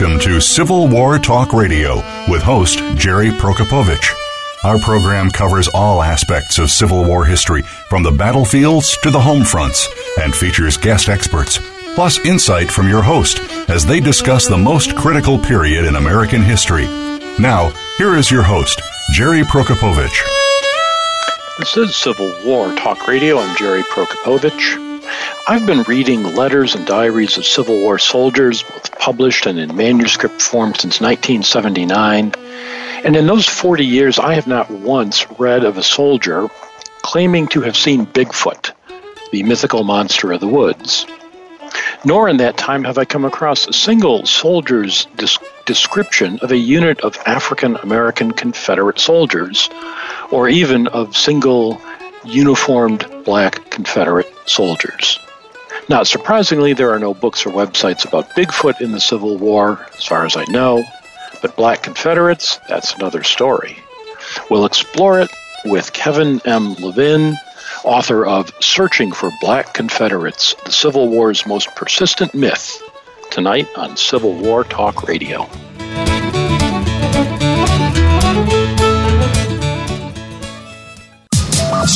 Welcome to Civil War Talk Radio with host Jerry Prokopowicz. Our program covers all aspects of Civil War history, from the battlefields to the home fronts, and features guest experts, plus insight from your host as they discuss the most critical period in American history. Now, here is your host, Jerry Prokopowicz. This is Civil War Talk Radio. I'm Jerry Prokopowicz. I've been reading letters and diaries of Civil War soldiers, both published and in manuscript form, since 1979. And in those 40 years, I have not once read of a soldier claiming to have seen Bigfoot, the mythical monster of the woods. Nor in that time have I come across a single soldier's description of a unit of African American Confederate soldiers, or even of single uniformed black Confederate soldiers. Not surprisingly, there are no books or websites about Bigfoot in the Civil War, as far as I know, but black Confederates, that's another story. We'll explore it with Kevin M. Levin, author of Searching for Black Confederates, the Civil War's most persistent myth, tonight on Civil War Talk Radio.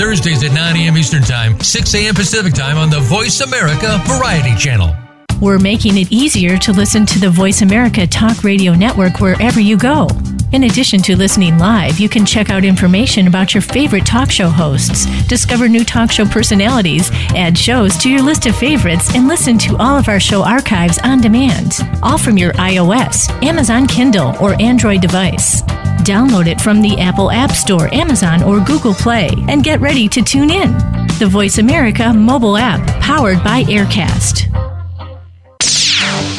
Thursdays at 9 a.m. Eastern Time, 6 a.m. Pacific Time on the Voice America Variety Channel. We're making it easier to listen to the Voice America Talk Radio Network wherever you go. In addition to listening live, you can check out information about your favorite talk show hosts, discover new talk show personalities, add shows to your list of favorites, and listen to all of our show archives on demand, all from your iOS, Amazon Kindle, or Android device. Download it from the Apple App Store, Amazon, or Google Play, and get ready to tune in. The Voice America mobile app, powered by Aircast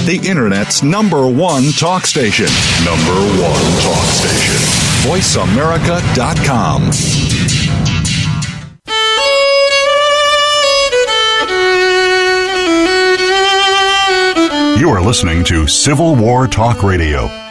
the Internet's number one talk station. Number one talk station. VoiceAmerica.com. You are listening to Civil War Talk Radio.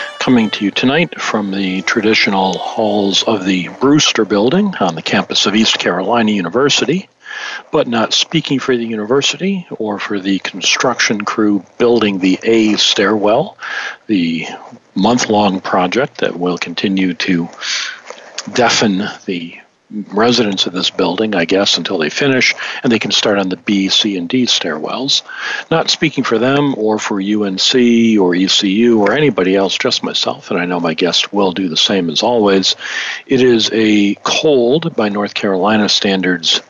coming to you tonight from the traditional halls of the Brewster Building on the campus of East Carolina University but not speaking for the university or for the construction crew building the A stairwell, the month long project that will continue to deafen the residents of this building, I guess, until they finish, and they can start on the B, C, and D stairwells. Not speaking for them or for UNC or ECU or anybody else, just myself, and I know my guest will do the same as always. It is a cold, by North Carolina standards,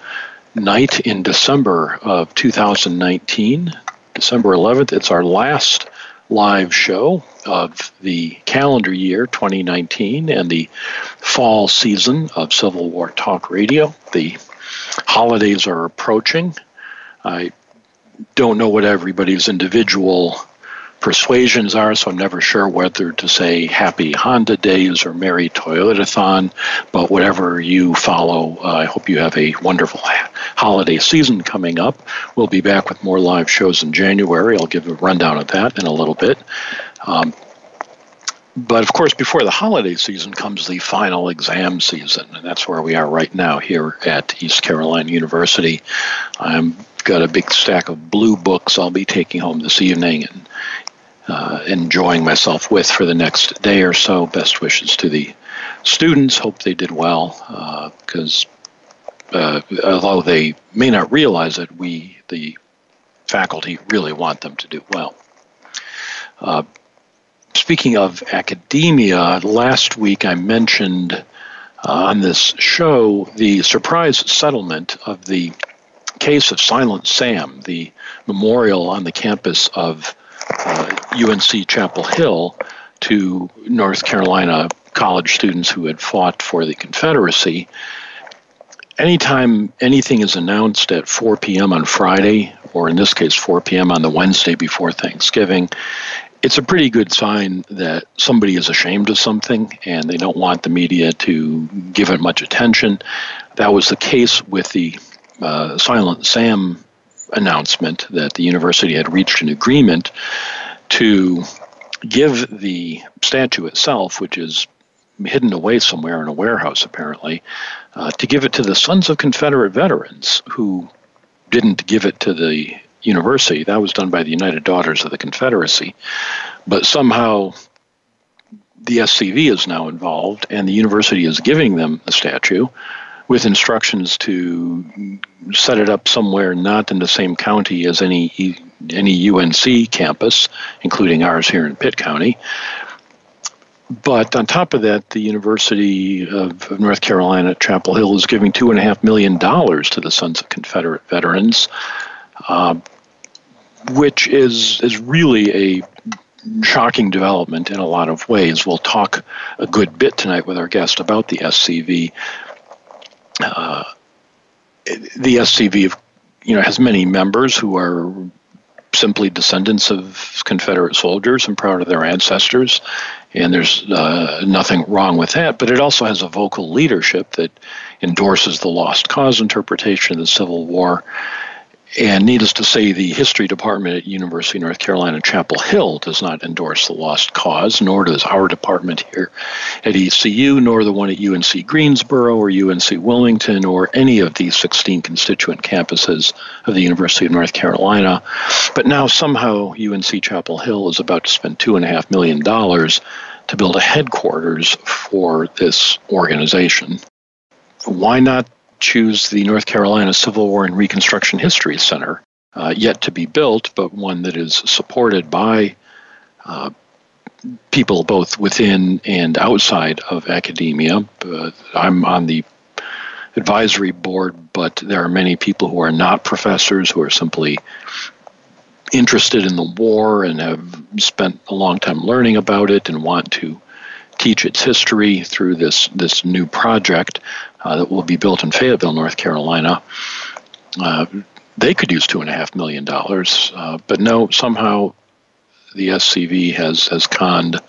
night in December of 2019, December 11th. It's our last live show of the calendar year 2019 and the fall season of Civil War Talk Radio. The holidays are approaching. I don't know what everybody's individual persuasions are, so I'm never sure whether to say Happy Honda Days or Merry Toyotathon, but whatever you follow, uh, I hope you have a wonderful holiday season coming up. We'll be back with more live shows in January. I'll give a rundown of that in a little bit. Um, but of course, before the holiday season comes the final exam season, and that's where we are right now here at East Carolina University. I've got a big stack of blue books I'll be taking home this evening, and uh, enjoying myself with for the next day or so. Best wishes to the students. Hope they did well because uh, uh, although they may not realize it, we, the faculty really want them to do well. Speaking of academia, last week I mentioned uh, on this show the surprise settlement of the case of Silent Sam, the memorial on the campus of UNC Chapel Hill to North Carolina college students who had fought for the Confederacy. Anytime anything is announced at 4 p.m. on Friday, or in this case, 4 p.m. on the Wednesday before Thanksgiving, it's a pretty good sign that somebody is ashamed of something and they don't want the media to give it much attention. That was the case with the uh, Silent Sam announcement that the university had reached an agreement to give the statue itself, which is hidden away somewhere in a warehouse apparently, uh, to give it to the Sons of Confederate Veterans who didn't give it to the university. That was done by the United Daughters of the Confederacy. But somehow the SCV is now involved, and the university is giving them the statue with instructions to set it up somewhere not in the same county as any any UNC campus, including ours here in Pitt County. But on top of that, the University of North Carolina at Chapel Hill is giving two and a half million dollars to the Sons of Confederate Veterans uh, which is is really a shocking development in a lot of ways. We'll talk a good bit tonight with our guest about the SCV. Uh, the SCV, you know, has many members who are simply descendants of Confederate soldiers and proud of their ancestors, and there's uh, nothing wrong with that. But it also has a vocal leadership that endorses the lost cause interpretation of the Civil War and needless to say, the history department at University of North Carolina Chapel Hill does not endorse the lost cause, nor does our department here at ECU, nor the one at UNC Greensboro or UNC Wilmington or any of the 16 constituent campuses of the University of North Carolina. But now somehow UNC Chapel Hill is about to spend $2.5 million to build a headquarters for this organization. Why not choose the North Carolina Civil War and Reconstruction History Center, uh, yet to be built, but one that is supported by uh, people both within and outside of academia. Uh, I'm on the advisory board, but there are many people who are not professors who are simply interested in the war and have spent a long time learning about it and want to teach its history through this this new project uh, that will be built in Fayetteville, North Carolina. Uh, they could use two and a half million dollars, uh, but no, somehow the SCV has has conned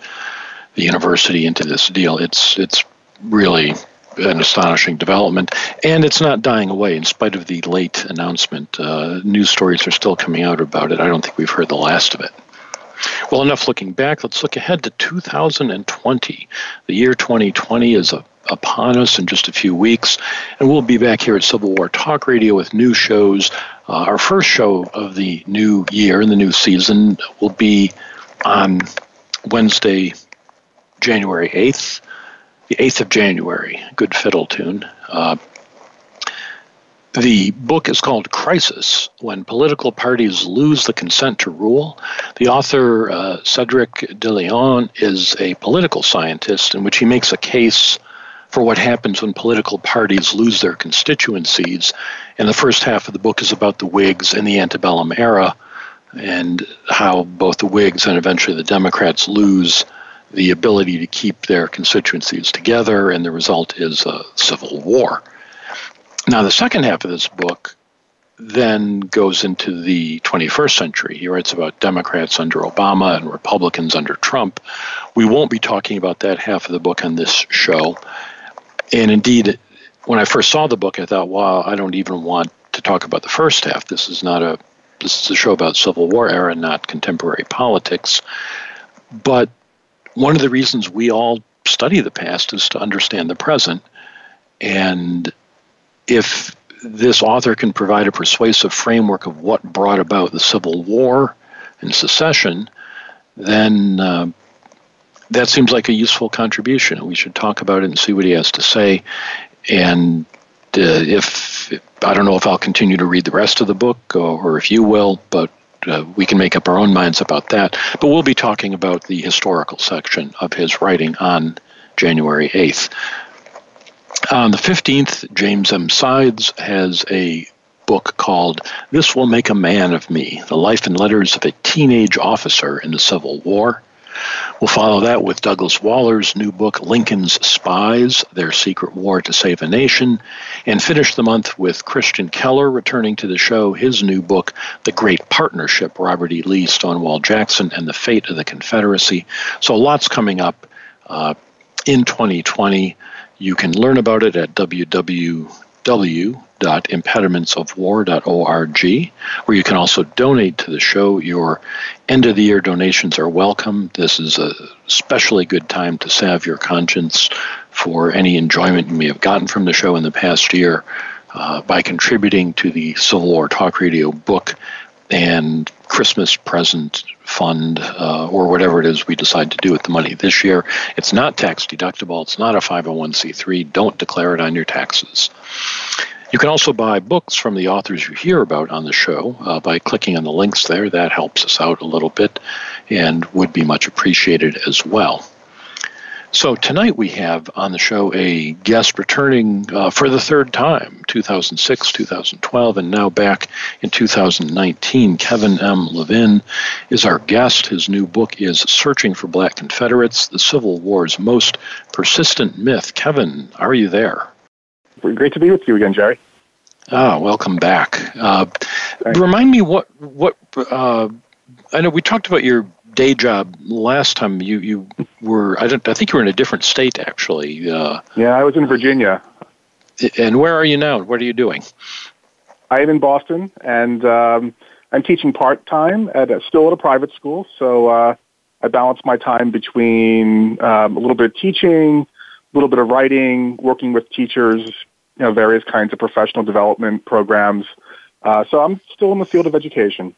the university into this deal. It's it's really an astonishing development, and it's not dying away in spite of the late announcement. Uh, news stories are still coming out about it. I don't think we've heard the last of it. Well, enough looking back. Let's look ahead to 2020. The year 2020 is a, upon us in just a few weeks, and we'll be back here at Civil War Talk Radio with new shows. Uh, our first show of the new year and the new season will be on Wednesday, January 8th, the 8th of January. Good fiddle tune. Uh, the book is called Crisis When Political Parties Lose the Consent to Rule. The author, uh, Cedric de Leon, is a political scientist in which he makes a case for what happens when political parties lose their constituencies. And the first half of the book is about the Whigs and the antebellum era and how both the Whigs and eventually the Democrats lose the ability to keep their constituencies together, and the result is a civil war. Now, the second half of this book then goes into the 21st century. He writes about Democrats under Obama and Republicans under Trump. We won't be talking about that half of the book on this show. And indeed, when I first saw the book, I thought, wow, I don't even want to talk about the first half. This is not a this is a show about Civil War era, not contemporary politics. But one of the reasons we all study the past is to understand the present. And if this author can provide a persuasive framework of what brought about the Civil War and secession, then uh, that seems like a useful contribution. We should talk about it and see what he has to say. And uh, if I don't know if I'll continue to read the rest of the book or, or if you will, but uh, we can make up our own minds about that. But we'll be talking about the historical section of his writing on January 8th. On the 15th, James M. Sides has a book called This Will Make a Man of Me The Life and Letters of a Teenage Officer in the Civil War. We'll follow that with Douglas Waller's new book, Lincoln's Spies Their Secret War to Save a Nation, and finish the month with Christian Keller returning to the show, his new book, The Great Partnership Robert E. Lee, Stonewall Jackson, and the Fate of the Confederacy. So lots coming up uh, in 2020. You can learn about it at www.impedimentsofwar.org, where you can also donate to the show. Your end of the year donations are welcome. This is a especially good time to salve your conscience for any enjoyment you may have gotten from the show in the past year uh, by contributing to the Civil War Talk Radio book and Christmas present fund uh, or whatever it is we decide to do with the money this year. It's not tax deductible, it's not a 501c3. Don't declare it on your taxes. You can also buy books from the authors you hear about on the show uh, by clicking on the links there. That helps us out a little bit and would be much appreciated as well. So tonight we have on the show a guest returning uh, for the third time, 2006, 2012, and now back in 2019. Kevin M. Levin is our guest. His new book is Searching for Black Confederates, the Civil War's Most Persistent Myth. Kevin, are you there? Great to be with you again, Jerry. Ah, welcome back. Uh, remind me what what uh, I know we talked about your day job last time you you were I don't I think you were in a different state actually. Uh, yeah, I was in Virginia. And where are you now? What are you doing? I am in Boston, and um, I'm teaching part time at a, still at a private school. So uh, I balance my time between um, a little bit of teaching, a little bit of writing, working with teachers, you know, various kinds of professional development programs. Uh, so I'm still in the field of education.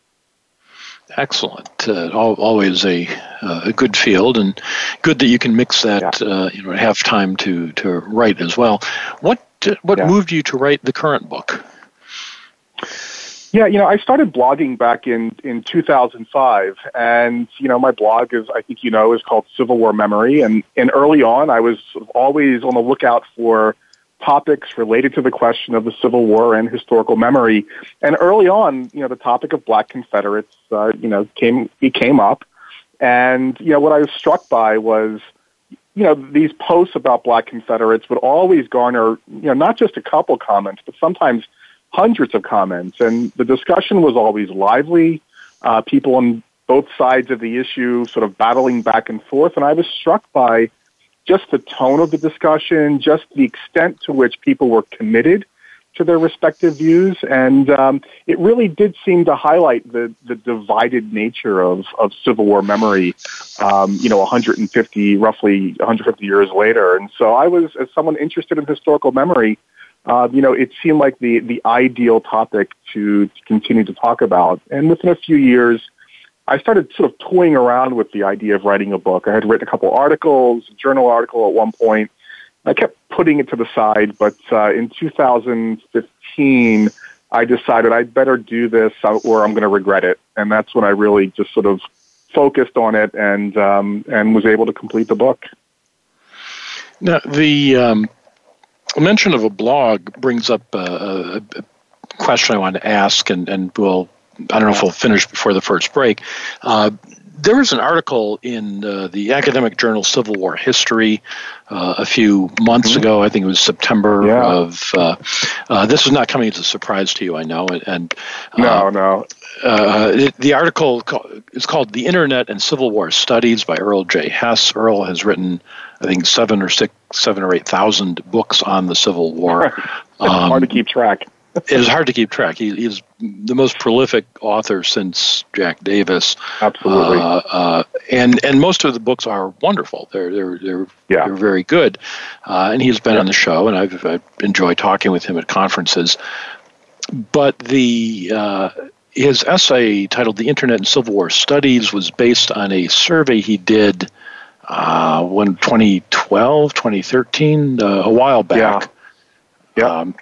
Excellent. Uh, always a uh, a good field, and good that you can mix that. Yeah. Uh, you know, have time to to write as well. What what yeah. moved you to write the current book? Yeah, you know, I started blogging back in in 2005, and you know, my blog is I think you know is called Civil War Memory, and and early on, I was always on the lookout for topics related to the question of the Civil War and historical memory. And early on, you know, the topic of Black Confederates, uh, you know, came it came up, and you know, what I was struck by was, you know, these posts about Black Confederates would always garner, you know, not just a couple comments, but sometimes hundreds of comments, and the discussion was always lively. Uh, people on both sides of the issue sort of battling back and forth, and I was struck by just the tone of the discussion, just the extent to which people were committed to their respective views, and um, it really did seem to highlight the the divided nature of of Civil War memory. Um, you know, 150, roughly 150 years later, and so I was, as someone interested in historical memory, uh, you know, it seemed like the the ideal topic to, to continue to talk about. And within a few years, I started sort of toying around with the idea of writing a book. I had written a couple articles, a journal article at one point. I kept putting it to the side, but uh, in 2015, I decided I'd better do this or I'm going to regret it. And that's when I really just sort of focused on it and um, and was able to complete the book. Now, the um, mention of a blog brings up a, a question I want to ask, and, and we'll I don't know if we'll finish before the first break. Uh, there was an article in uh, the academic journal Civil War History uh, a few months mm-hmm. ago. I think it was September yeah. of. Uh, uh this is not coming as a surprise to you, I know. And uh, no, no. Uh, it, the article is called "The Internet and Civil War Studies" by Earl J. Hess. Earl has written, I think, seven or six, seven or eight thousand books on the Civil War. um, hard to keep track it is hard to keep track. He, he's the most prolific author since Jack Davis. Absolutely. Uh, uh, and and most of the books are wonderful. They're they're they're, yeah. they're very good. Uh, and he's been on the show, and I've, I've, enjoyed talking with him at conferences. But the uh, his essay titled "The Internet and Civil War Studies" was based on a survey he did uh, when 2012, 2013, uh, a while back. Yeah. Yeah. Um,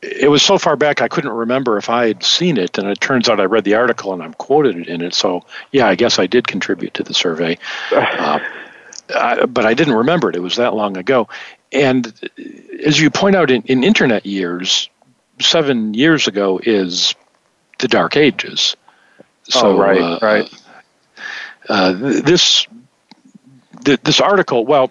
it was so far back I couldn't remember if I had seen it, and it turns out I read the article and I'm quoted in it. So yeah, I guess I did contribute to the survey, uh, I, but I didn't remember it. It was that long ago. And as you point out, in, in internet years, seven years ago is the dark ages. So oh, right, uh, right. Uh, this this article, well,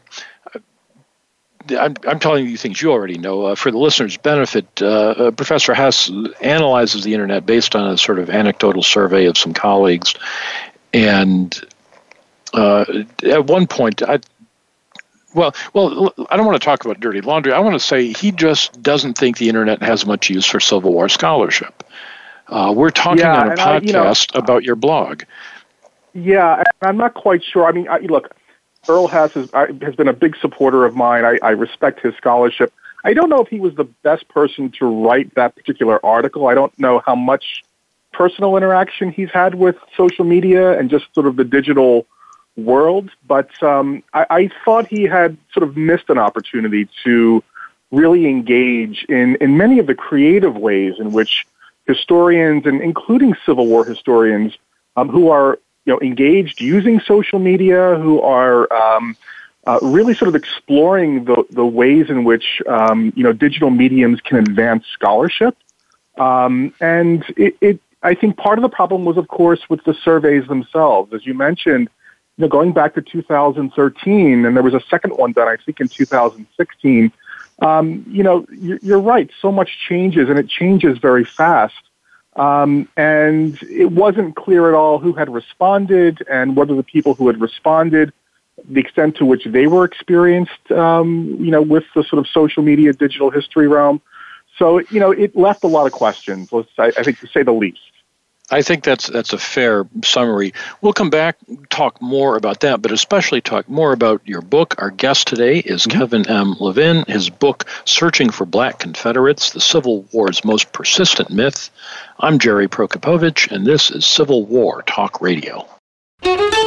I'm, I'm telling you things you already know. Uh, for the listeners' benefit, uh, uh, Professor Hess analyzes the internet based on a sort of anecdotal survey of some colleagues. And uh, at one point, I, well, well, I don't want to talk about dirty laundry. I want to say he just doesn't think the internet has much use for Civil War scholarship. Uh, we're talking yeah, on a podcast I, you know, about your blog. Yeah, I'm not quite sure. I mean, I, look, Earl Hess has, has been a big supporter of mine. I, I respect his scholarship. I don't know if he was the best person to write that particular article. I don't know how much personal interaction he's had with social media and just sort of the digital world, but um, I, I thought he had sort of missed an opportunity to really engage in, in many of the creative ways in which historians and including Civil War historians um, who are you know, engaged using social media, who are um, uh, really sort of exploring the, the ways in which um, you know digital mediums can advance scholarship. Um, and it, it, I think part of the problem was, of course, with the surveys themselves. As you mentioned, you know, going back to 2013, and there was a second one done, I think, in 2016. Um, you know, you're, you're right. So much changes, and it changes very fast. Um, and it wasn't clear at all who had responded and whether the people who had responded, the extent to which they were experienced, um, you know, with the sort of social media digital history realm. So, you know, it left a lot of questions, I think to say the least. I think that's that's a fair summary. We'll come back talk more about that, but especially talk more about your book. Our guest today is mm-hmm. Kevin M. Levin. His book, Searching for Black Confederates: The Civil War's Most Persistent Myth. I'm Jerry Prokopowicz, and this is Civil War Talk Radio.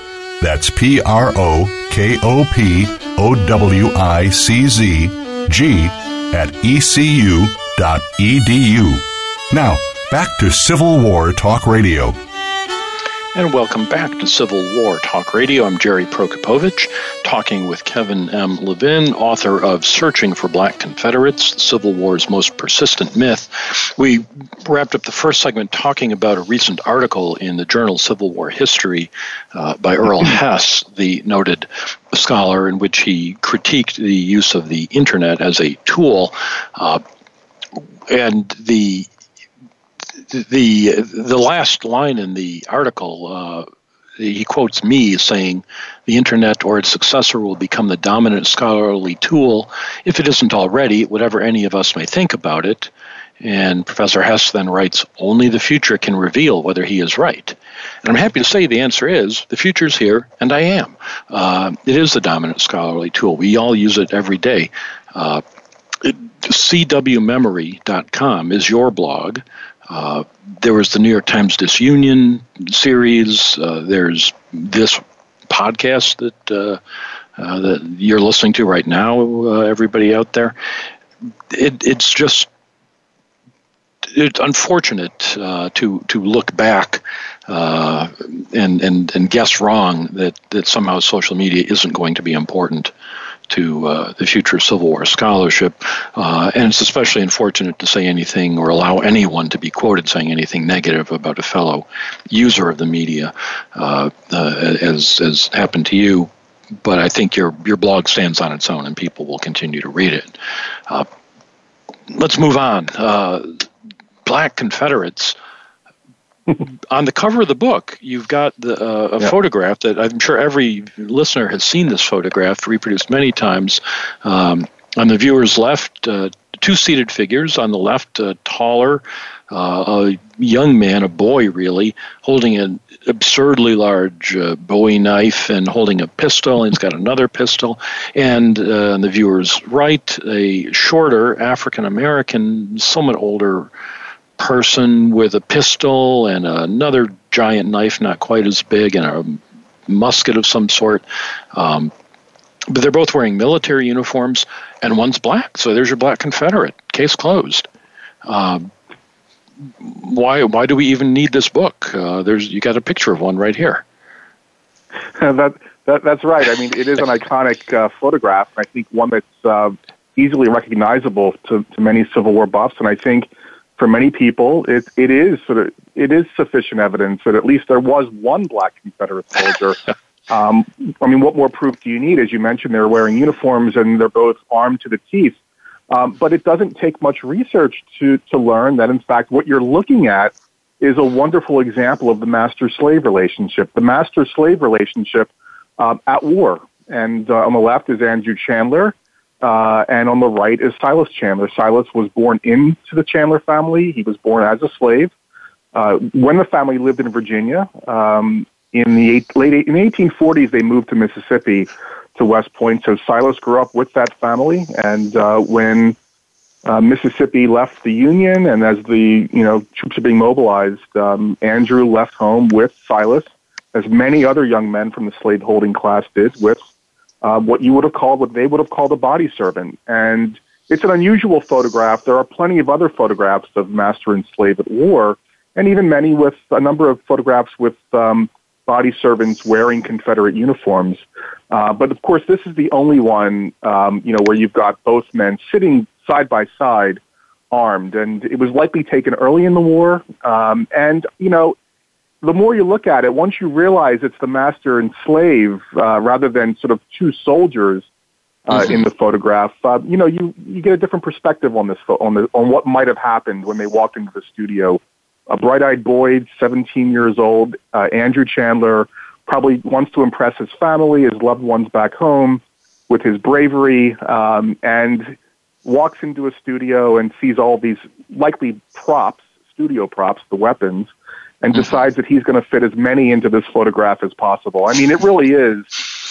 That's P R O K O P O W I C Z G at ecu.edu. Now, back to Civil War Talk Radio. And welcome back to Civil War Talk Radio. I'm Jerry Prokopowicz, talking with Kevin M. Levin, author of Searching for Black Confederates, the Civil War's Most Persistent Myth. We wrapped up the first segment talking about a recent article in the journal Civil War History uh, by Earl Hess, the noted scholar, in which he critiqued the use of the internet as a tool. Uh, and the the the last line in the article, uh, he quotes me saying, "The internet or its successor will become the dominant scholarly tool, if it isn't already, whatever any of us may think about it." And Professor Hess then writes, "Only the future can reveal whether he is right." And I'm happy to say the answer is the future's here, and I am. Uh, it is the dominant scholarly tool. We all use it every day. Uh, CWmemory.com is your blog. Uh, there was the New York Times Disunion series. Uh, there's this podcast that uh, uh that you're listening to right now. Uh, everybody out there, it, it's just it's unfortunate to to look back and and and guess wrong that that somehow social media isn't going to be important to uh, the future Civil War scholarship. Uh, and it's especially unfortunate to say anything or allow anyone to be quoted saying anything negative about a fellow user of the media, uh, uh as, as happened to you. But I think your, your blog stands on its own and people will continue to read it. Uh, let's move on. Uh, Black Confederates on the cover of the book, you've got the, uh, a yeah. photograph that I'm sure every listener has seen this photograph reproduced many times. Um, on the viewer's left, uh, two seated figures. On the left, uh, taller, a young man, a boy really, holding an absurdly large uh, Bowie knife and holding a pistol. And he's got another pistol. And uh, on the viewer's right, a shorter African American, somewhat older person with a pistol and another giant knife, not quite as big, and a musket of some sort. Um, but they're both wearing military uniforms, and one's black. So there's your black Confederate. Case closed. Um, why? Why do we even need this book? Uh, there's you got a picture of one right here. that, that that's right. I mean, it is an iconic uh, photograph. I think one that's uh, easily recognizable to, to many Civil War buffs, and I think for many people, it, it is sort of it is sufficient evidence that at least there was one black Confederate soldier. um, I mean, what more proof do you need? As you mentioned, they're wearing uniforms and they're both armed to the teeth. Um, but it doesn't take much research to to learn that, in fact, what you're looking at is a wonderful example of the master-slave relationship. The master-slave relationship um, at war. And uh, on the left is Andrew Chandler, uh, and on the right is Silas Chandler. Silas was born into the Chandler family. He was born as a slave. Uh, when the family lived in Virginia, um, in the eight, late in the 1840s, they moved to Mississippi to West Point. So Silas grew up with that family, and uh, when uh, Mississippi left the Union, and as the you know troops are being mobilized, um, Andrew left home with Silas, as many other young men from the slaveholding class did, with uh, what you would have called, what they would have called a body servant. And it's an unusual photograph. There are plenty of other photographs of master and slave at war, and even many with a number of photographs with um, body servants wearing Confederate uniforms. Uh, but of course, this is the only one, um, you know, where you've got both men sitting side by side, armed, and it was likely taken early in the war. Um, and you know, the more you look at it, once you realize it's the master and slave uh, rather than sort of two soldiers uh, mm-hmm. in the photograph, uh, you know, you, you get a different perspective on this on the on what might have happened when they walked into the studio. A bright-eyed boy, 17 years old, uh, Andrew Chandler, probably wants to impress his family, his loved ones back home, with his bravery, um, and walks into a studio and sees all these likely props, studio props, the weapons and mm-hmm. decides that he's going to fit as many into this photograph as possible. I mean, it really is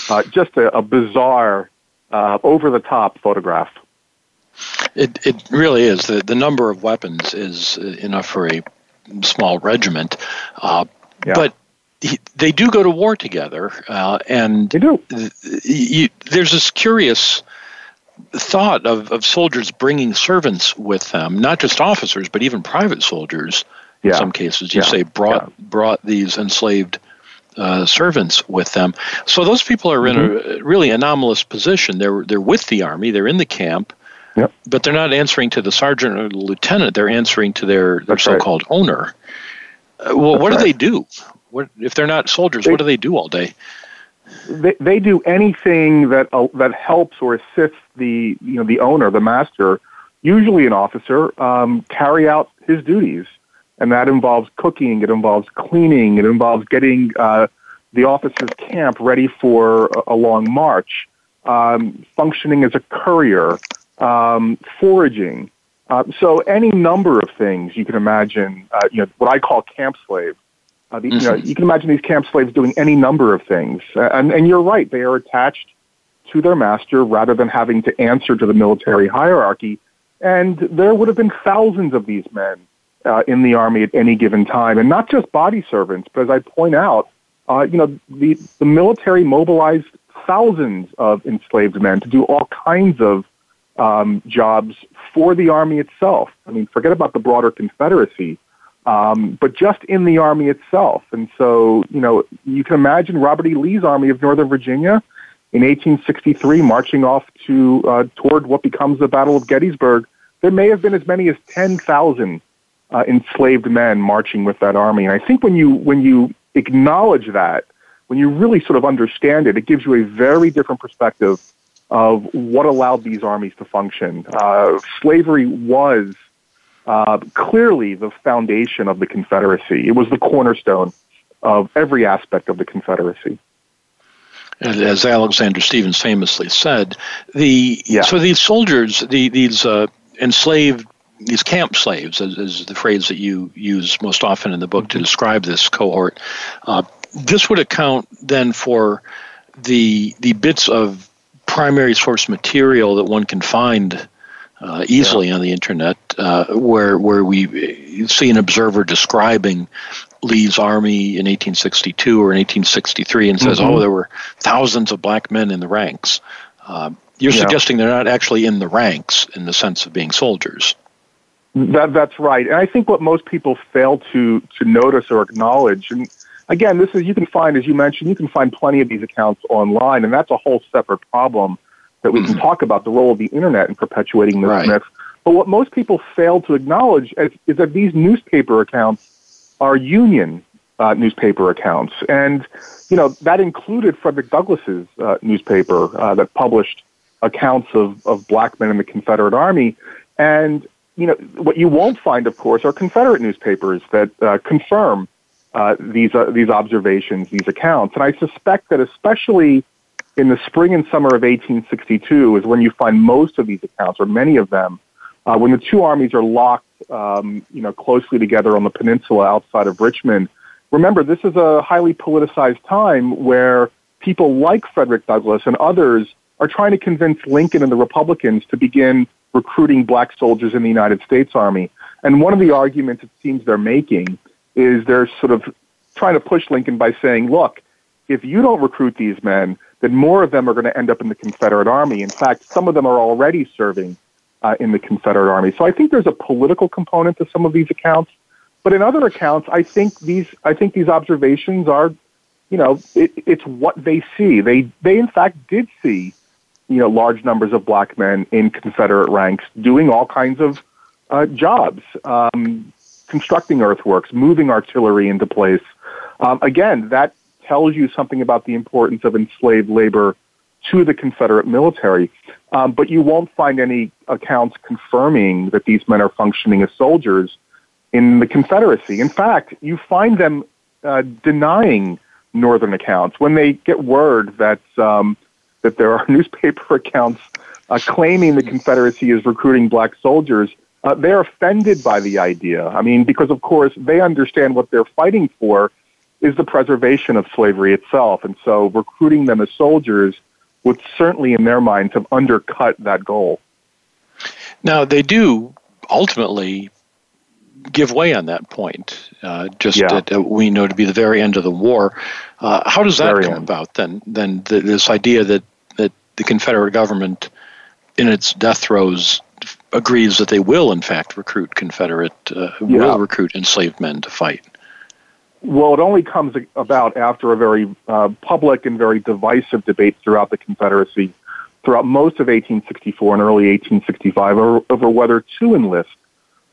uh, just a, a bizarre, uh, over the top photograph. It, it really is. The, the number of weapons is enough for a small regiment. Uh, yeah. But he, they do go to war together. Uh, and they do. You, there's this curious thought of, of soldiers bringing servants with them, not just officers, but even private soldiers in some cases. You say brought brought these enslaved uh, servants with them. So those people are in mm-hmm. a really anomalous position. They're they're with the army. They're in the camp. Yep. But they're not answering to the sergeant or the lieutenant. They're answering to their, their so-called right. owner. Uh, well, That's what do right. they do? What if they're not soldiers? They, what do they do all day? They, they do anything that uh, that helps or assists the you know the owner, the master, usually an officer, um, carry out his duties and that involves cooking, it involves cleaning, it involves getting uh, the officer's camp ready for a, a long march, um, functioning as a courier, um, foraging. Uh, so any number of things you can imagine, uh, you know, what I call camp slaves. Uh, the, mm-hmm. you, know, mm-hmm. you can imagine these camp slaves doing any number of things. Uh, and, and you're right, they are attached to their master rather than having to answer to the military hierarchy. And there would have been thousands of these men uh, in the Army at any given time, and not just body servants, but as I point out, uh, you know, the, the military mobilized thousands of enslaved men to do all kinds of um, jobs for the Army itself. I mean, forget about the broader Confederacy, um, but just in the Army itself. And so, you know, you can imagine Robert E. Lee's Army of Northern Virginia in 1863 marching off to uh, toward what becomes the Battle of Gettysburg. There may have been as many as 10,000 uh, enslaved men marching with that army. And I think when you when you acknowledge that, when you really sort of understand it, it gives you a very different perspective of what allowed these armies to function. Uh, slavery was uh, clearly the foundation of the Confederacy. It was the cornerstone of every aspect of the Confederacy. As Alexander Stephens famously said, the yeah. so these soldiers, the, these uh, enslaved these camp slaves, is, is, the phrase that you use most often in the book to mm-hmm. describe this cohort. Uh, this would account then for the the bits of primary source material that one can find uh, easily yeah. on the internet, uh, where where we see an observer describing Lee's army in 1862 or in 1863 and says, mm-hmm. "Oh, there were thousands of black men in the ranks." Uh, you're yeah. suggesting they're not actually in the ranks in the sense of being soldiers. That that's right, and I think what most people fail to to notice or acknowledge, and again, this is you can find, as you mentioned, you can find plenty of these accounts online, and that's a whole separate problem that we can mm-hmm. talk about the role of the internet in perpetuating this right. myth. But what most people fail to acknowledge is, is that these newspaper accounts are Union uh, newspaper accounts, and you know that included Frederick Douglass's uh, newspaper uh, that published accounts of, of black men in the Confederate Army. And you know, what you won't find, of course, are Confederate newspapers that uh, confirm uh, these uh, these observations, these accounts. And I suspect that, especially in the spring and summer of 1862, is when you find most of these accounts, or many of them, uh, when the two armies are locked, um, you know, closely together on the peninsula outside of Richmond. Remember, this is a highly politicized time where people like Frederick Douglass and others are trying to convince Lincoln and the Republicans to begin recruiting black soldiers in the United States Army. And one of the arguments it seems they're making is they're sort of trying to push Lincoln by saying, look, if you don't recruit these men, then more of them are going to end up in the Confederate Army. In fact, some of them are already serving uh, in the Confederate Army. So I think there's a political component to some of these accounts. But in other accounts, I think these I think these observations are, you know, it, it's what they see. They they in fact did see you know, large numbers of black men in Confederate ranks doing all kinds of uh, jobs, um, constructing earthworks, moving artillery into place. Um, again, that tells you something about the importance of enslaved labor to the Confederate military. Um, but you won't find any accounts confirming that these men are functioning as soldiers in the Confederacy. In fact, you find them uh, denying Northern accounts when they get word that um, that there are newspaper accounts uh, claiming the Confederacy is recruiting black soldiers. Uh, they're offended by the idea. I mean, because of course they understand what they're fighting for is the preservation of slavery itself. And so recruiting them as soldiers would certainly, in their minds, have undercut that goal. Now, they do ultimately give way on that point, uh, just yeah. at, uh, we know to be the very end of the war. Uh, how does that very come end. about then? Then the, this idea that the Confederate government, in its death throes, agrees that they will, in fact, recruit Confederate, uh, yeah. will recruit enslaved men to fight. Well, it only comes about after a very uh, public and very divisive debate throughout the Confederacy, throughout most of 1864 and early 1865, over, over whether to enlist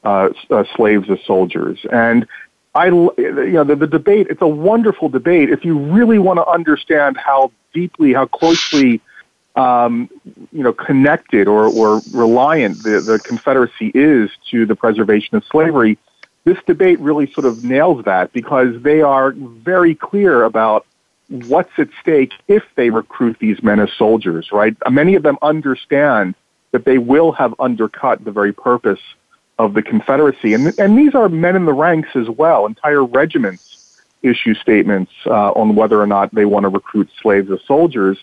uh, uh, slaves as soldiers. And I, you know, the, the debate, it's a wonderful debate. If you really want to understand how deeply, how closely, um, you know, connected or, or reliant the, the Confederacy is to the preservation of slavery, this debate really sort of nails that because they are very clear about what's at stake if they recruit these men as soldiers, right? Many of them understand that they will have undercut the very purpose of the Confederacy. And, and these are men in the ranks as well. Entire regiments issue statements uh, on whether or not they want to recruit slaves as soldiers.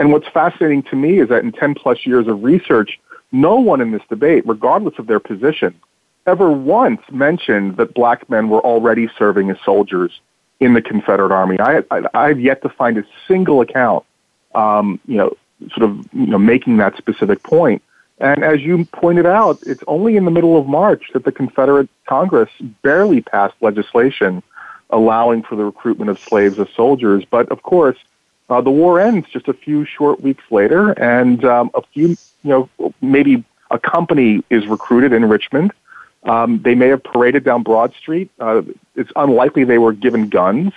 And what's fascinating to me is that in 10 plus years of research, no one in this debate, regardless of their position, ever once mentioned that black men were already serving as soldiers in the Confederate Army. I, I, have yet to find a single account, um, you know, sort of you know, making that specific point. And as you pointed out, it's only in the middle of March that the Confederate Congress barely passed legislation allowing for the recruitment of slaves as soldiers. But of course, uh, the war ends just a few short weeks later, and um, a few, you know, maybe a company is recruited in Richmond. Um, they may have paraded down Broad Street. Uh, it's unlikely they were given guns,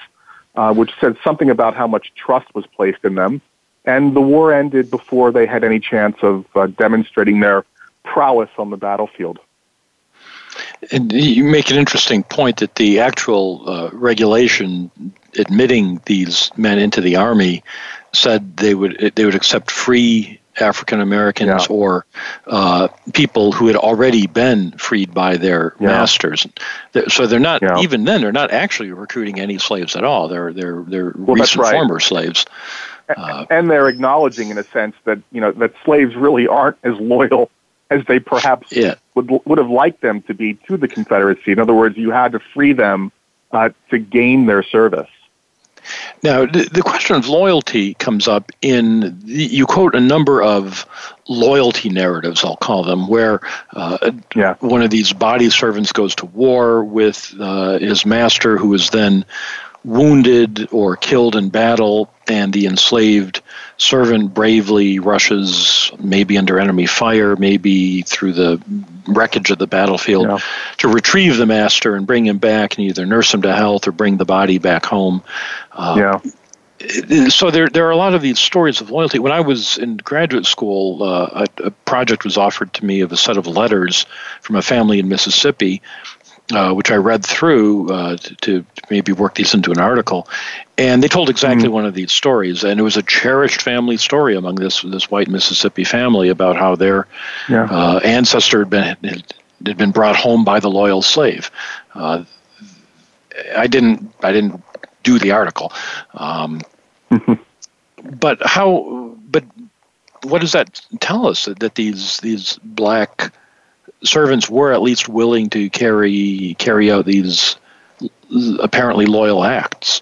uh, which said something about how much trust was placed in them. And the war ended before they had any chance of uh, demonstrating their prowess on the battlefield. And you make an interesting point that the actual uh, regulation admitting these men into the army said they would they would accept free African Americans yeah. or uh, people who had already been freed by their yeah. masters. So they're not yeah. even then they're not actually recruiting any slaves at all. They're they're they're well, recent right. former slaves. Uh, and they're acknowledging, in a sense, that you know that slaves really aren't as loyal as they perhaps would would have liked them to be to the Confederacy. In other words, you had to free them uh, to gain their service. Now, the question of loyalty comes up in you quote a number of loyalty narratives, I'll call them, where uh, yeah. one of these body servants goes to war with uh, his master, who is then wounded or killed in battle, and the enslaved servant bravely rushes, maybe under enemy fire, maybe through the wreckage of the battlefield, yeah. to retrieve the master and bring him back and either nurse him to health or bring the body back home. Uh, yeah so there there are a lot of these stories of loyalty. When I was in graduate school, uh, a, a, project was offered to me of a set of letters from a family in Mississippi uh, which I read through uh, to, to, maybe work these into an article, and they told exactly mm one of these stories, and it was a cherished family story among this this white Mississippi family about how their yeah. uh, ancestor had been had been brought home by the loyal slave. Uh, I didn't I didn't do the article, um, but how but what does that tell us that, that these these black servants were at least willing to carry carry out these apparently loyal acts.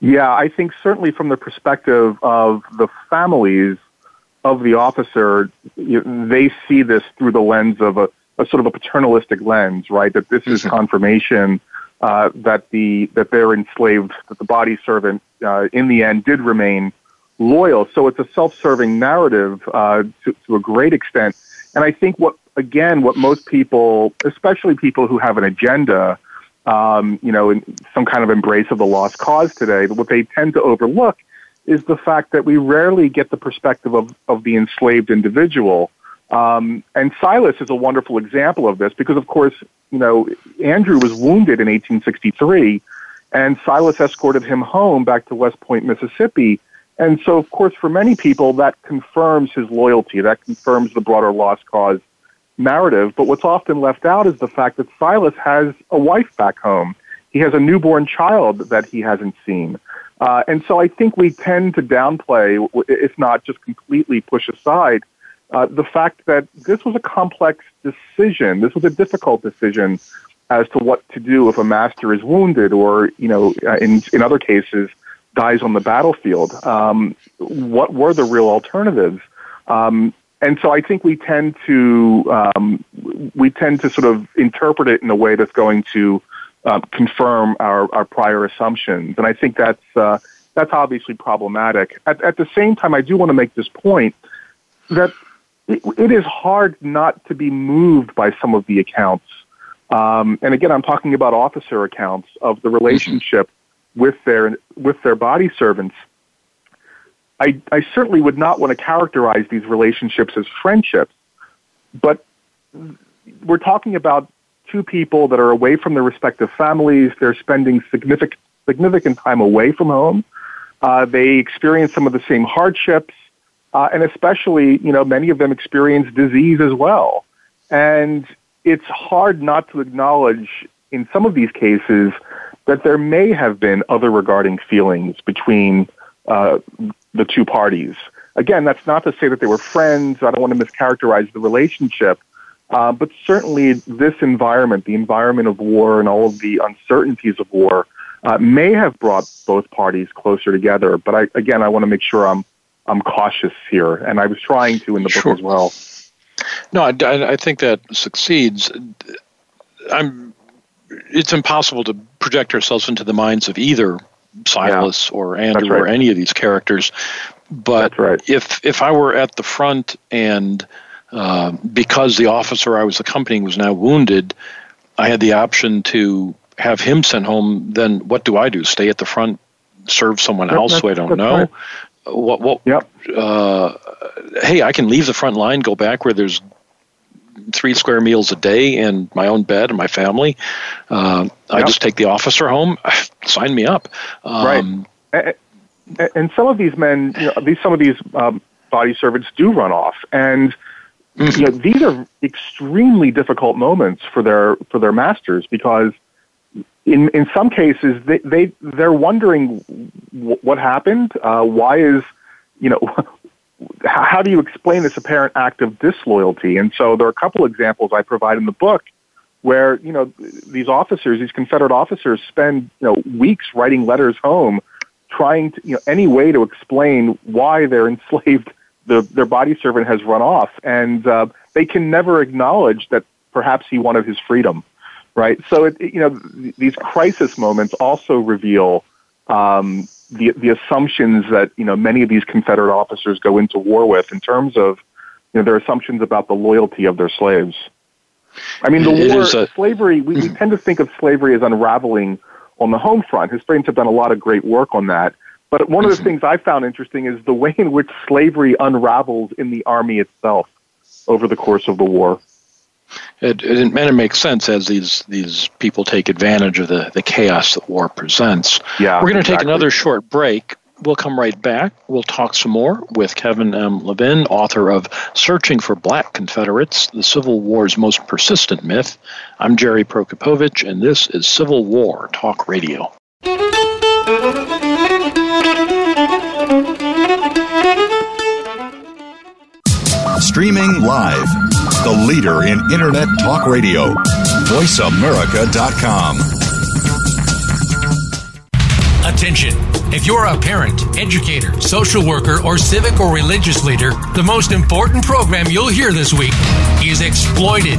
Yeah, I think certainly from the perspective of the families of the officer, they see this through the lens of a, a sort of a paternalistic lens, right? That this is mm-hmm. confirmation uh, that the that they're enslaved, that the body servant uh, in the end did remain loyal. So it's a self-serving narrative uh, to, to a great extent. And I think what again, what most people, especially people who have an agenda, um, you know, in some kind of embrace of the lost cause today, what they tend to overlook is the fact that we rarely get the perspective of, of the enslaved individual. Um, and Silas is a wonderful example of this because, of course, you know, Andrew was wounded in 1863, and Silas escorted him home back to West Point, Mississippi. And so, of course, for many people, that confirms his loyalty. That confirms the broader lost cause narrative, but what's often left out is the fact that Silas has a wife back home. He has a newborn child that he hasn't seen. Uh, and so I think we tend to downplay, if not just completely push aside, uh, the fact that this was a complex decision. This was a difficult decision as to what to do if a master is wounded or, you know, uh, in, in other cases, dies on the battlefield. Um, what were the real alternatives? Um, and so I think we tend to um, we tend to sort of interpret it in a way that's going to uh, confirm our, our prior assumptions, and I think that's uh, that's obviously problematic. At, at the same time, I do want to make this point that it, it is hard not to be moved by some of the accounts. Um, and again, I'm talking about officer accounts of the relationship with their with their body servants. I, I certainly would not want to characterize these relationships as friendships, but we're talking about two people that are away from their respective families. They're spending significant significant time away from home. Uh, they experience some of the same hardships, uh, and especially, you know, many of them experience disease as well. And it's hard not to acknowledge in some of these cases that there may have been other regarding feelings between uh, the two parties. Again, that's not to say that they were friends. I don't want to mischaracterize the relationship. Uh, but certainly, this environment, the environment of war and all of the uncertainties of war, uh, may have brought both parties closer together. But I, again, I want to make sure I'm I'm cautious here, and I was trying to in the sure. book as well. No, I, I think that succeeds. I'm. It's impossible to project ourselves into the minds of either Silas yeah. or Andrew right. or any of these characters. But right. if if I were at the front and uh, because the officer I was accompanying was now wounded, I had the option to have him sent home. Then what do I do? Stay at the front, serve someone that, else who I don't know? Right. What? What? Yep. Uh, hey, I can leave the front line, go back where there's three square meals a day and my own bed and my family. Uh, yep. I just take the officer home. Sign me up. Um, right. And, and some of these men, you know, these some of these um, body servants do run off, and mm-hmm. you know, these are extremely difficult moments for their for their masters because in in some cases they they they're wondering what happened. Uh, why is you know how do you explain this apparent act of disloyalty? And so there are a couple examples I provide in the book where you know these officers, these Confederate officers, spend you know weeks writing letters home, trying to you know any way to explain why their enslaved the, their body servant has run off, and uh, they can never acknowledge that perhaps he wanted his freedom, right? So it, you know these crisis moments also reveal um, the the assumptions that you know many of these Confederate officers go into war with in terms of you know their assumptions about the loyalty of their slaves. I mean, the it war, a- slavery. We, we tend to think of slavery as unraveling on the home front. Historians have done a lot of great work on that. But one of the mm-hmm. things I found interesting is the way in which slavery unravels in the army itself over the course of the war. It, it, and it makes sense as these these people take advantage of the, the chaos that war presents. Yeah, We're going to exactly. take another short break. We'll come right back. We'll talk some more with Kevin M. Levin, author of Searching for Black Confederates, the Civil War's Most Persistent Myth. I'm Jerry Prokopowicz, and this is Civil War Talk Radio. Streaming live the leader in Internet talk radio. VoiceAmerica.com. Attention. If you're a parent, educator, social worker, or civic or religious leader, the most important program you'll hear this week is Exploited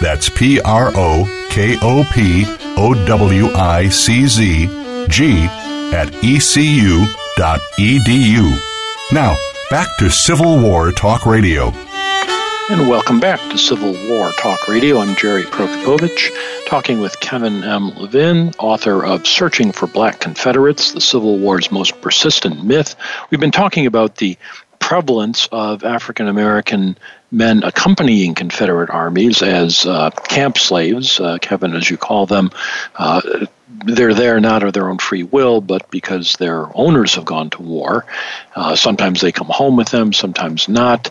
That's P R O K O P O W I C Z G at ecu.edu. Now, back to Civil War Talk Radio. And welcome back to Civil War Talk Radio. I'm Jerry Prokopowicz, talking with Kevin M. Levin, author of Searching for Black Confederates, the Civil War's Most Persistent Myth. We've been talking about the prevalence of African American men accompanying Confederate armies as uh, camp slaves, uh, Kevin, as you call them. Uh, they're there not of their own free will, but because their owners have gone to war. Uh, sometimes they come home with them, sometimes not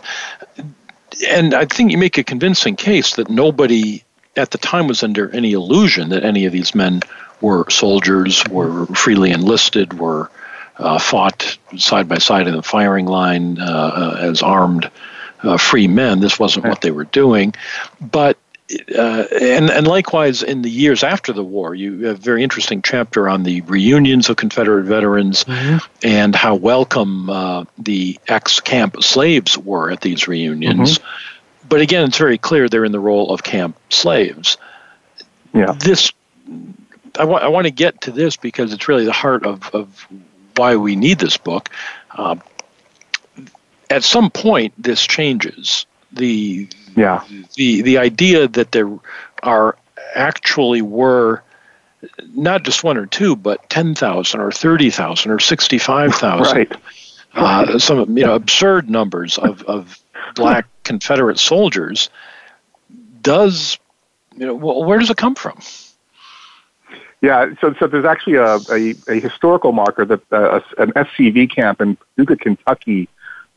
and I think you make a convincing case that nobody at the time was under any illusion that any of these men were soldiers, were freely enlisted, were uh, fought side by side in the firing line uh, as armed uh, free men. This wasn't what they were doing. But uh, and and likewise in the years after the war, you have a very interesting chapter on the reunions of Confederate veterans mm-hmm. and how welcome uh, the ex-camp slaves were at these reunions. Mm-hmm. But again, it's very clear they're in the role of camp slaves. Yeah. This I, wa- I want to get to this because it's really the heart of, of why we need this book. Uh, at some point, this changes. The yeah. The the idea that there are actually were not just one or two, but ten thousand or thirty thousand or sixty five thousand. Right. Uh, some you know absurd numbers of, of black Confederate soldiers does you know well, where does it come from? Yeah, so so there's actually a a, a historical marker that uh, an SCV camp in Paducah, Kentucky,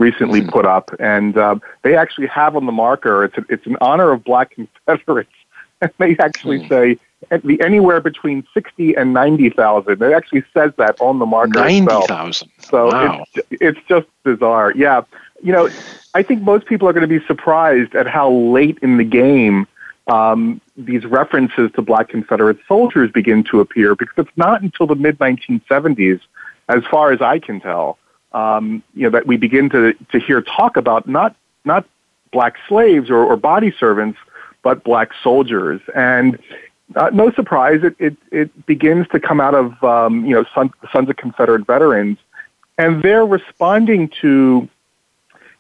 recently mm put up, and um, they actually have on the marker it's a, it's in honor of Black Confederates, and they actually mm say the anywhere between sixty and ninety thousand. It actually says that on the marker. Ninety thousand. So wow. it's it's just bizarre. Yeah, you know, I think most people are going to be surprised at how late in the game. Um, these references to black Confederate soldiers begin to appear because it's not until the mid 1970s, as far as I can tell, um, you know, that we begin to, to hear talk about not, not black slaves or, or body servants, but black soldiers. And uh, no surprise, it, it, it begins to come out of, um, you know, Son, Sons of Confederate Veterans. And they're responding to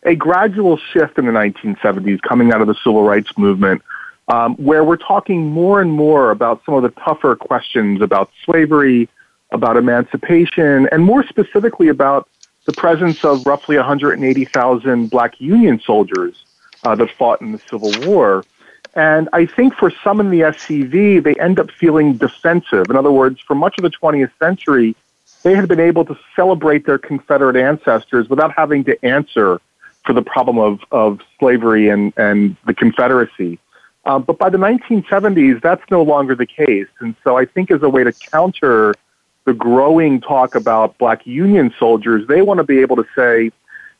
a gradual shift in the 1970s coming out of the civil rights movement um, where we're talking more and more about some of the tougher questions about slavery, about emancipation, and more specifically about the presence of roughly 180,000 black Union soldiers uh, that fought in the Civil War. And I think for some in the SCV, they end up feeling defensive. In other words, for much of the 20th century, they had been able to celebrate their Confederate ancestors without having to answer for the problem of, of slavery and, and the Confederacy. Uh, but by the 1970s, that's no longer the case. And so I think as a way to counter the growing talk about black Union soldiers, they want to be able to say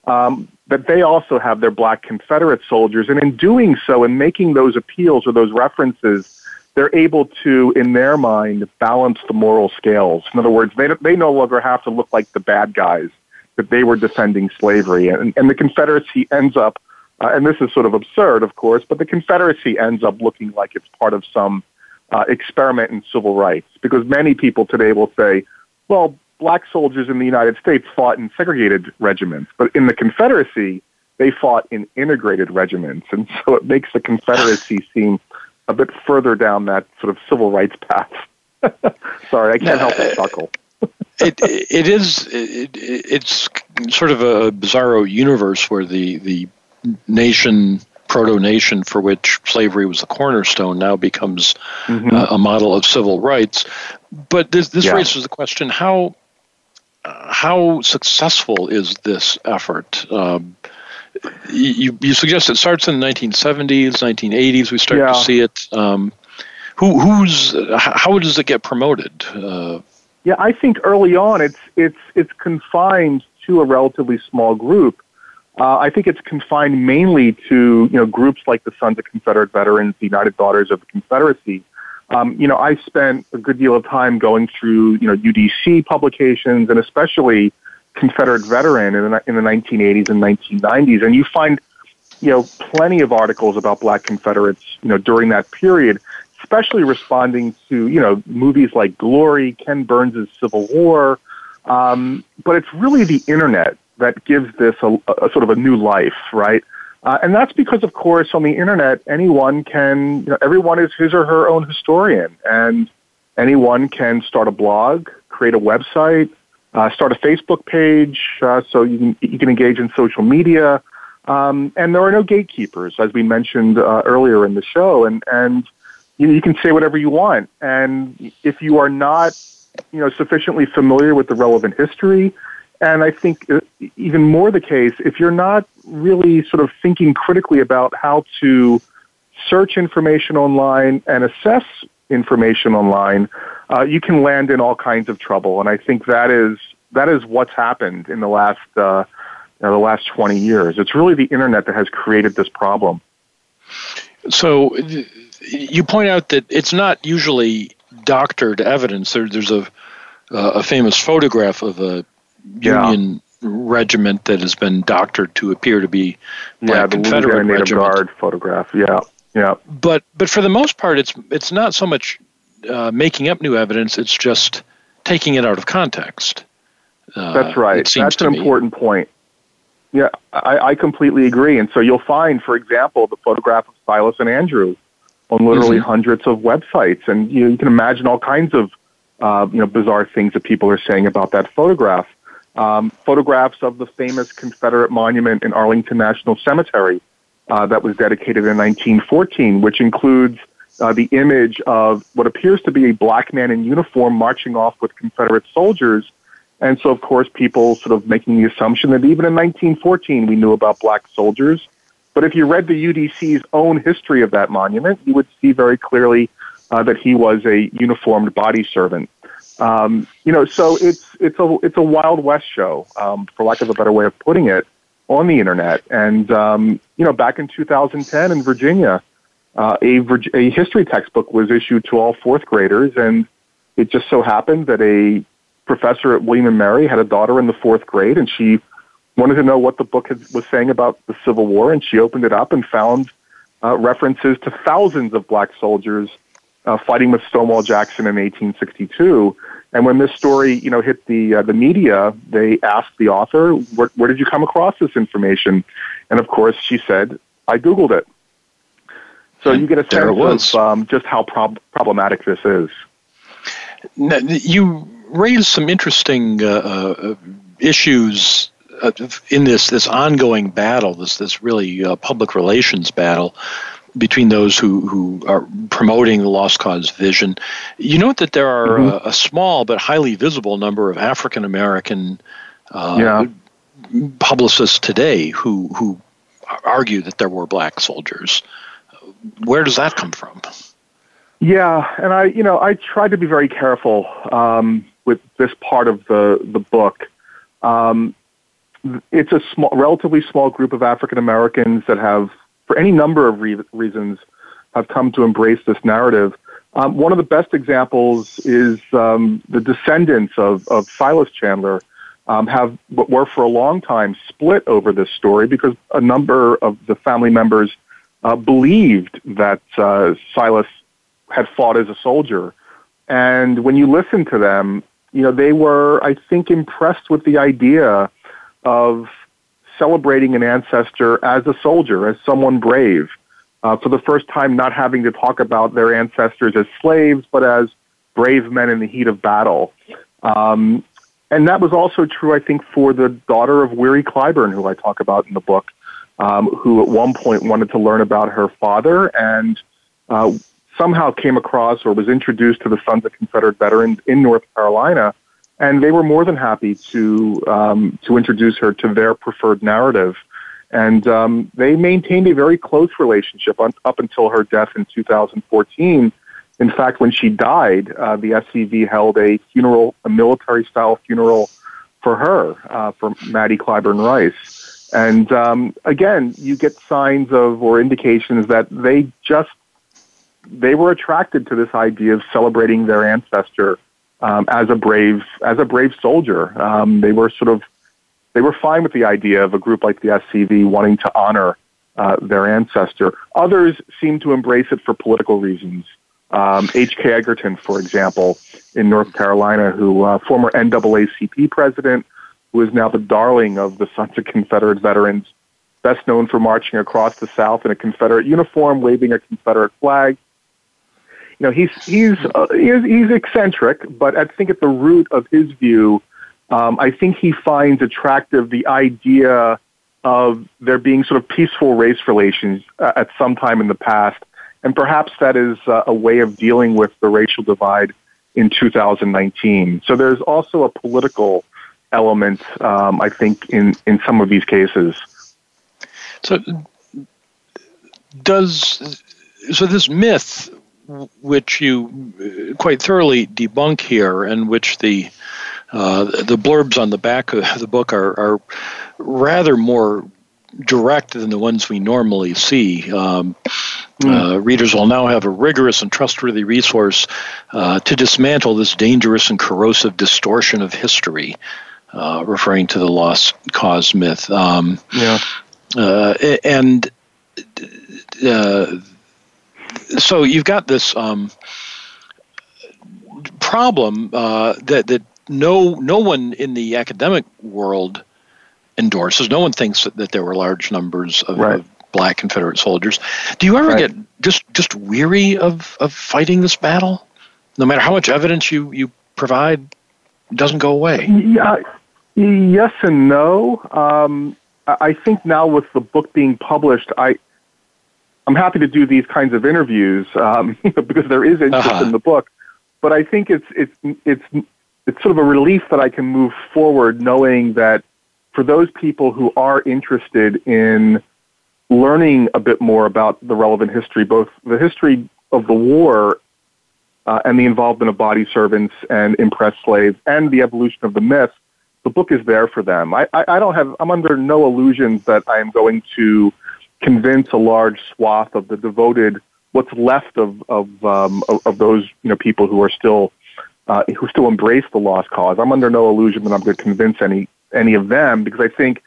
um, that they also have their black Confederate soldiers. And in doing so, in making those appeals or those references, they're able to, in their mind, balance the moral scales. In other words, they, they no longer have to look like the bad guys, that they were defending slavery. And, and the Confederacy ends up, uh, and this is sort of absurd, of course, but the Confederacy ends up looking like it's part of some uh, experiment in civil rights because many people today will say, well, black soldiers in the United States fought in segregated regiments, but in the Confederacy, they fought in integrated regiments. And so it makes the Confederacy seem a bit further down that sort of civil rights path. Sorry, I can't help but chuckle. it it is it, it's sort of a bizarro universe where the the nation proto nation for which slavery was the cornerstone now becomes mm-hmm. uh, a model of civil rights. But this, this yeah. raises the question how uh, how successful is this effort? Um, you, you suggest it starts in the 1970s, 1980s. We start yeah. to see it. Um, who, who's how does it get promoted? Uh, yeah, I think early on it's it's it's confined to a relatively small group. Uh, I think it's confined mainly to you know groups like the Sons of Confederate Veterans, the United Daughters of the Confederacy. Um, you know, I spent a good deal of time going through you know UDC publications and especially Confederate Veteran in the, in the 1980s and 1990s, and you find you know plenty of articles about Black Confederates you know during that period especially responding to you know movies like Glory, Ken Burns' Civil War. Um, but it's really the internet that gives this a, a sort of a new life, right? Uh, and that's because, of course, on the internet, anyone can, you know, everyone is his or her own historian, and anyone can start a blog, create a website, uh, start a Facebook page, uh, so you can you can engage in social media, um, and there are no gatekeepers, as we mentioned uh, earlier in the show, and and you, you can say whatever you want. And if you are not, you know, sufficiently familiar with the relevant history, and I think uh, even more the case, if you're not really sort of thinking critically about how to search information online and assess information online, uh, you can land in all kinds of trouble. And I think that is that is what's happened in the last uh, you know, the last 20 years. It's really the internet that has created this problem. So you point out that it's not usually doctored evidence. There, there's a uh, a famous photograph of a Union yeah. regiment that has been doctored to appear to be yeah, the Confederate Native Guard photograph. Yeah, yeah. But but for the most part, it's it's not so much uh, making up new evidence; it's just taking it out of context. Uh, That's right. That's an me. important point. Yeah, I, I completely agree. And so you'll find, for example, the photograph of Silas and Andrew on literally mm-hmm. hundreds of websites, and you, know, you can imagine all kinds of uh, you know bizarre things that people are saying about that photograph. Um, photographs of the famous Confederate monument in Arlington National Cemetery uh, that was dedicated in 1914, which includes uh, the image of what appears to be a black man in uniform marching off with Confederate soldiers. And so, of course, people sort of making the assumption that even in 1914 we knew about black soldiers. But if you read the UDC's own history of that monument, you would see very clearly uh, that he was a uniformed body servant. Um, you know, so it's it's a it's a Wild West show, um, for lack of a better way of putting it, on the internet. And um, you know, back in 2010 in Virginia, uh, a a history textbook was issued to all fourth graders, and it just so happened that a professor at William and Mary had a daughter in the fourth grade, and she wanted to know what the book had, was saying about the Civil War, and she opened it up and found uh, references to thousands of black soldiers uh, fighting with Stonewall Jackson in 1862. And when this story, you know, hit the uh, the media, they asked the author, where, "Where did you come across this information?" And of course, she said, "I googled it." So you get a sense of um, just how prob- problematic this is. Now, you raised some interesting uh, uh, issues uh, in this this ongoing battle, this this really uh, public relations battle between those who, who are promoting the lost cause vision. You note that there are mm-hmm. a, a, small but highly visible number of African American uh, yeah. publicists today who who argue that there were black soldiers. Where does that come from? Yeah, and I, you know, I tried to be very careful um, with this part of the the book. Um, it's a small, relatively small group of African Americans that have, for any number of re- reasons, have come to embrace this narrative. Um, one of the best examples is um, the descendants of, of Silas Chandler um, have were for a long time split over this story because a number of the family members uh, believed that uh, Silas had fought as a soldier, and when you listen to them, you know they were, I think, impressed with the idea of celebrating an ancestor as a soldier, as someone brave. Uh, for the first time, not having to talk about their ancestors as slaves, but as brave men in the heat of battle. Um, and that was also true, I think, for the daughter of Weary Clyburn, who I talk about in the book. um, who at one point wanted to learn about her father and uh, somehow came across or was introduced to the Sons of Confederate Veterans in North Carolina, and they were more than happy to um, to introduce her to their preferred narrative. And um, they maintained a very close relationship on, up until her death in 2014. In fact, when she died, uh, the SCV held a funeral, a military-style funeral for her, uh, for Mattie Clyburn Rice. And um, again, you get signs of or indications that they just they were attracted to this idea of celebrating their ancestor um, as a brave as a brave soldier. Um, they were sort of they were fine with the idea of a group like the SCV wanting to honor uh, their ancestor. Others seem to embrace it for political reasons. Um, H.K. Edgerton, for example, in North Carolina, who uh, former NAACP president, who is now the darling of the Sons of Confederate Veterans, best known for marching across the South in a Confederate uniform, waving a Confederate flag you know, he's he's uh, he's, he's eccentric, but I think at the root of his view, um, I think he finds attractive the idea of there being sort of peaceful race relations uh, at some time in the past, and perhaps that is uh, a way of dealing with the racial divide in 2019. So there's also a political element, um, I think, in in some of these cases. So does so this myth which you uh, quite thoroughly debunk here, and which the uh, the blurbs on the back of the book are, are rather more direct than the ones we normally see. Um, mm. uh, readers will now have a rigorous and trustworthy resource uh, to dismantle this dangerous and corrosive distortion of history, uh, referring to the lost cause myth. Um, yeah. Uh, and so you've got this um, problem uh, that that no no one in the academic world endorses. No one thinks that, that there were large numbers of, right. of, black Confederate soldiers. Do you ever right. get just just weary of, of fighting this battle? No matter how much evidence you, you provide, it doesn't go away. Yeah, yes and no. Um, I think now with the book being published, I I'm happy to do these kinds of interviews um, because there is interest uh-huh. in the book. But I think it's it's it's it's sort of a relief that I can move forward, knowing that for those people who are interested in learning a bit more about the relevant history, both the history of the war uh, and the involvement of body servants and impressed slaves, and the evolution of the myth, the book is there for them. I, I, I don't have. I'm under no illusions that I am going to convince a large swath of the devoted, what's left of of um, of, of, those you know people who are still uh, who still embrace the lost cause. I'm under no illusion that I'm going to convince any any of them because I think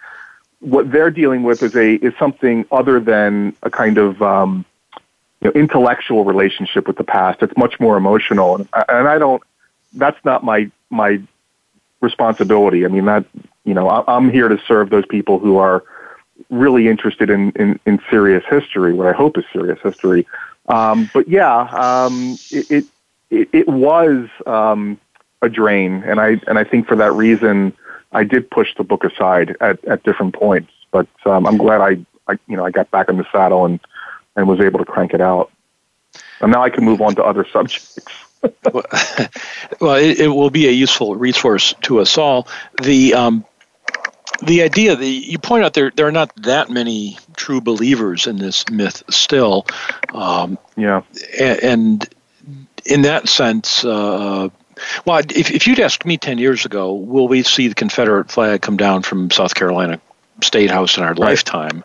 what they're dealing with is a is something other than a kind of um, you know, intellectual relationship with the past. It's much more emotional, and, and I don't. That's not my my responsibility. I mean that you know I, I'm here to serve those people who are really interested in, in, in serious history, what I hope is serious history. Um, but yeah, um, it, it, it was um, a drain, and I and I think for that reason, I did push the book aside at, at different points. But um, I'm glad I, I you know I got back in the saddle and and was able to crank it out. And now I can move on to other subjects. well, it, it, will be a useful resource to us all. The um, the idea that you point out there there are not that many true believers in this myth still. Um, yeah, and, in that sense, uh, well, if, if you'd asked me ten years ago, will we see the Confederate flag come down from South Carolina State House in our right. lifetime?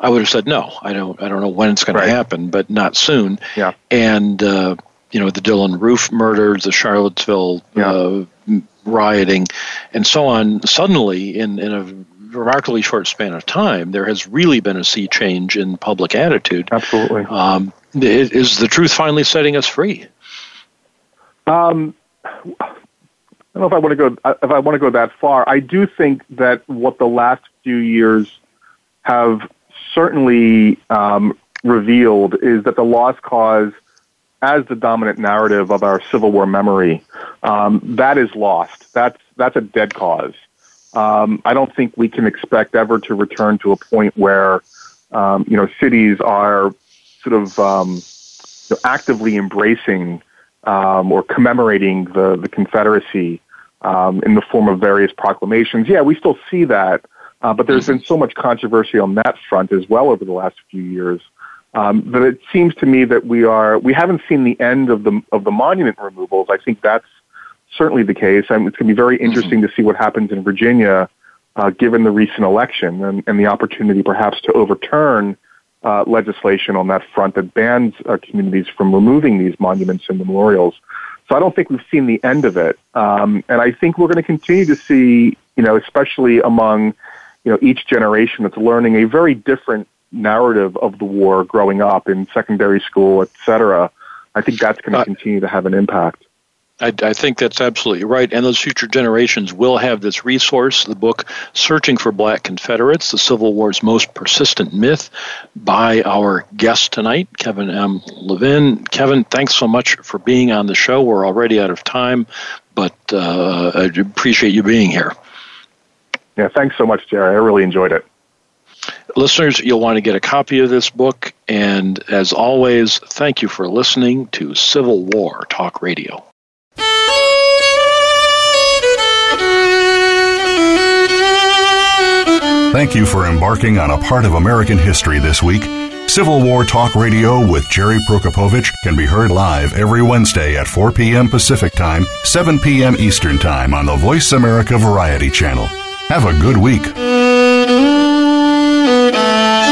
I would have said no. I don't. I don't know when it's going right. to happen, but not soon. Yeah. And uh, you know the Dylann Roof murders, the Charlottesville yeah. uh, rioting, and so on. Suddenly, in in a remarkably short span of time, there has really been a sea change in public attitude. Absolutely. Um, is the truth finally setting us free? Um, I don't know if I want to go if I want to go that far. I do think that what the last few years have certainly um, revealed is that the lost cause as the dominant narrative of our Civil War memory, um, that is lost. That's that's a dead cause. Um, I don't think we can expect ever to return to a point where um, you know, cities are sort of um, you know, actively embracing um, or commemorating the, the Confederacy um, in the form of various proclamations. Yeah, we still see that, uh, but there's been so much controversy on that front as well over the last few years um, that it seems to me that we are we haven't seen the end of the of the monument removals. I think that's certainly the case, and it's going to be very interesting to see what happens in Virginia, uh, given the recent election and, and the opportunity perhaps to overturn uh, legislation on that front that bans uh, communities from removing these monuments and memorials. So I don't think we've seen the end of it, um, and I think we're going to continue to see, you know, especially among, you know, each generation that's learning a very different narrative of the war growing up in secondary school, et cetera. I think that's going to uh, continue to have an impact. I, I, think that's absolutely right. And those future generations will have this resource, the book Searching for Black Confederates, the Civil War's Most Persistent Myth, by our guest tonight, Kevin M. Levin. Kevin, thanks so much for being on the show. We're already out of time, but uh, I appreciate you being here. Yeah, thanks so much, Jerry. I really enjoyed it. Listeners, you'll want to get a copy of this book. And as always, thank you for listening to Civil War Talk Radio. Thank you for embarking on a part of American history this week. Civil War Talk Radio with Jerry Prokopowicz can be heard live every Wednesday at 4 p.m. Pacific Time, 7 p.m. Eastern Time on the Voice America Variety Channel. Have a good week. Thank you.